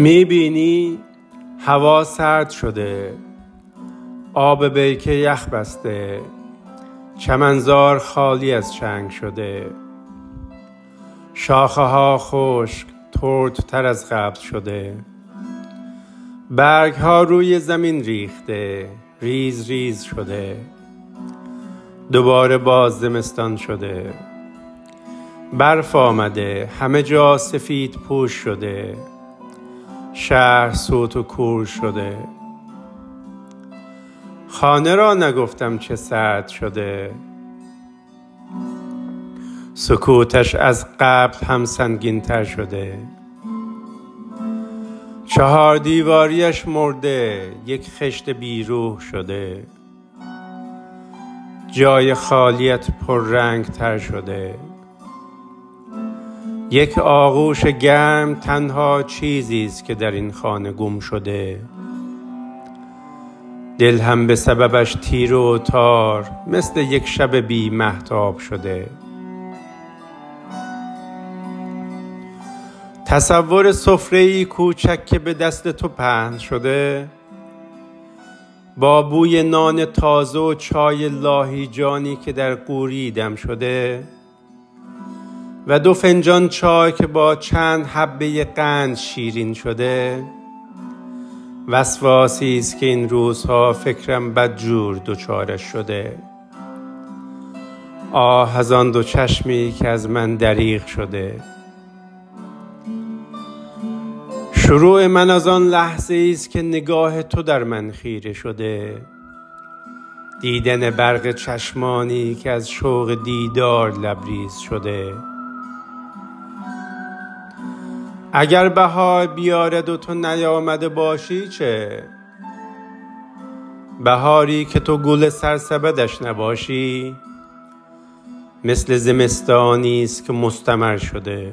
می‌بینی هوا سرد شده آب بیکه یخ بسته چمنزار خالی از چنگ شده. شاخه ها خشک تر از قبل شده. برگ ها روی زمین ریخته ریز ریز شده. دوباره باز زمستان شده. برف آمده همه جا سفید پوش شده. شهر صوت و کور شده. خانه را نگفتم چه سرد شده. سکوتش از قبل هم سنگین تر شده. چهار دیواریش مرده یک خشت بیروح شده. جای خالیت رنگ تر شده. یک آغوش گرم تنها چیزی است که در این خانه گم شده. دل هم به سببش تیر و تار مثل یک شب بی محتاب شده. تصور سفره کوچک که به دست تو پهن شده. با بوی نان تازه و چای لاهیجانی که در قوری دم شده. و دو فنجان چای که با چند حبه قند شیرین شده. وسواسی است که این روزها فکرم بدجور دچارش شده. آه از آن دو چشمی که از من دریغ شده. شروع من از آن لحظه است که نگاه تو در من خیره شده. دیدن برق چشمانی که از شوق دیدار لبریز شده. اگر بهار بیارد و تو نیامده باشی چه؟ بهاری که تو گل سرسبدش نباشی مثل زمستانی است که مستمر شده.